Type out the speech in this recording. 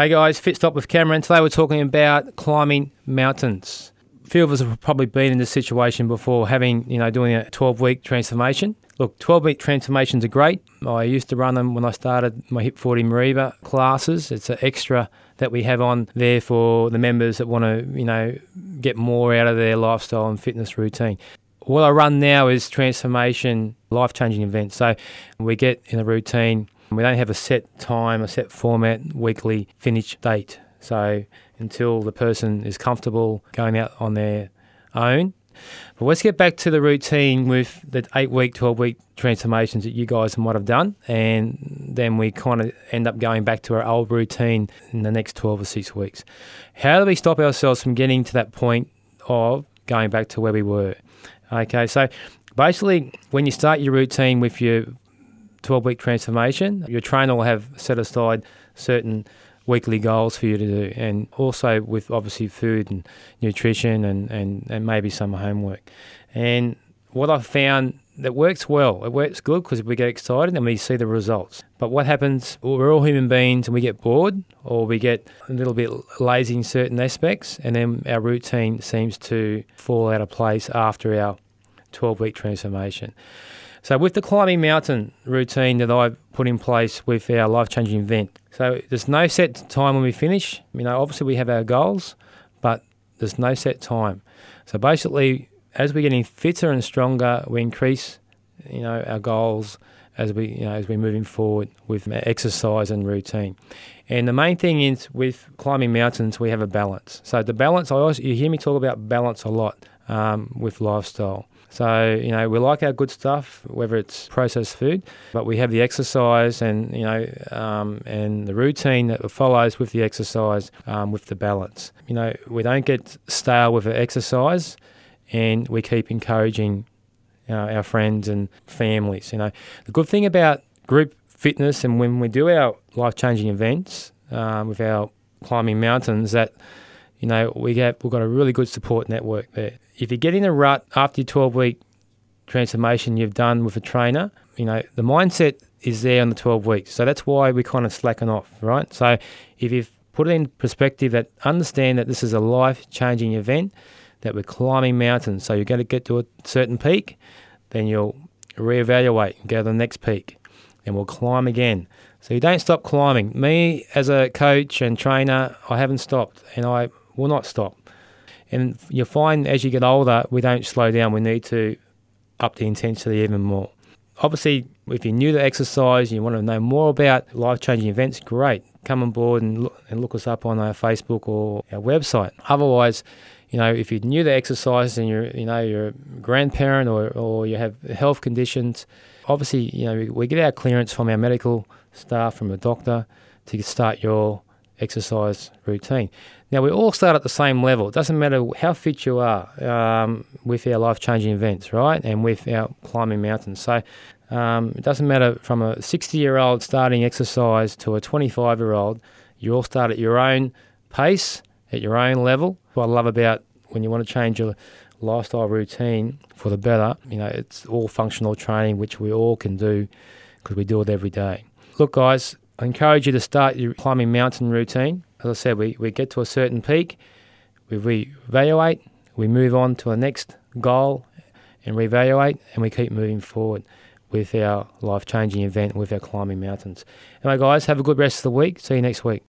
Hey guys, Fit Stop with Cameron. Today we're talking about climbing mountains. A few of us have probably been in this situation before, having, you know, doing a 12 week transformation. Look, 12 week transformations are great. I used to run them when I started my Hip 40 Mariba classes. It's an extra that we have on there for the members that want to, you know, get more out of their lifestyle and fitness routine. What I run now is transformation, life changing events. So we get in a routine we don't have a set time, a set format, weekly finish date. So until the person is comfortable going out on their own. But let's get back to the routine with the eight week, 12 week transformations that you guys might have done. And then we kind of end up going back to our old routine in the next 12 or six weeks. How do we stop ourselves from getting to that point of going back to where we were? Okay, so basically, when you start your routine with your 12 week transformation, your trainer will have set aside certain weekly goals for you to do, and also with obviously food and nutrition and, and, and maybe some homework. And what I've found that works well, it works good because we get excited and we see the results. But what happens, well, we're all human beings and we get bored or we get a little bit lazy in certain aspects, and then our routine seems to fall out of place after our 12 week transformation. So with the climbing mountain routine that I've put in place with our life changing event, so there's no set time when we finish. You know, obviously we have our goals, but there's no set time. So basically, as we're getting fitter and stronger, we increase, you know, our goals as we, you know, as we're moving forward with exercise and routine. And the main thing is with climbing mountains, we have a balance. So the balance, I always, you hear me talk about balance a lot um, with lifestyle. So, you know, we like our good stuff, whether it's processed food, but we have the exercise and, you know, um, and the routine that follows with the exercise um, with the balance. You know, we don't get stale with the exercise and we keep encouraging our friends and families. You know, the good thing about group fitness and when we do our life changing events um, with our climbing mountains, that you know we get we've got a really good support network there if you get in a rut after your 12 week transformation you've done with a trainer, you know, the mindset is there on the 12 weeks. So that's why we kind of slacken off, right? So if you've put it in perspective that understand that this is a life changing event, that we're climbing mountains, so you're going to get to a certain peak, then you'll reevaluate and go to the next peak, and we'll climb again. So you don't stop climbing. Me as a coach and trainer, I haven't stopped, and I will not stop. And you'll find as you get older, we don't slow down. We need to up the intensity even more. Obviously, if you're new to exercise, and you want to know more about life changing events, great. Come on board and look, and look us up on our Facebook or our website. Otherwise, you know, if you're new to exercise and you're, you know, you're a grandparent or, or you have health conditions, obviously, you know, we get our clearance from our medical staff, from a doctor to start your exercise routine. Now, we all start at the same level. It doesn't matter how fit you are um, with our life changing events, right? And with our climbing mountains. So um, it doesn't matter from a 60 year old starting exercise to a 25 year old, you all start at your own pace, at your own level. What I love about when you want to change your lifestyle routine for the better, you know, it's all functional training, which we all can do because we do it every day. Look, guys, I encourage you to start your climbing mountain routine. As I said, we, we get to a certain peak, we reevaluate, we move on to a next goal and reevaluate, and we keep moving forward with our life changing event with our climbing mountains. Anyway, guys, have a good rest of the week. See you next week.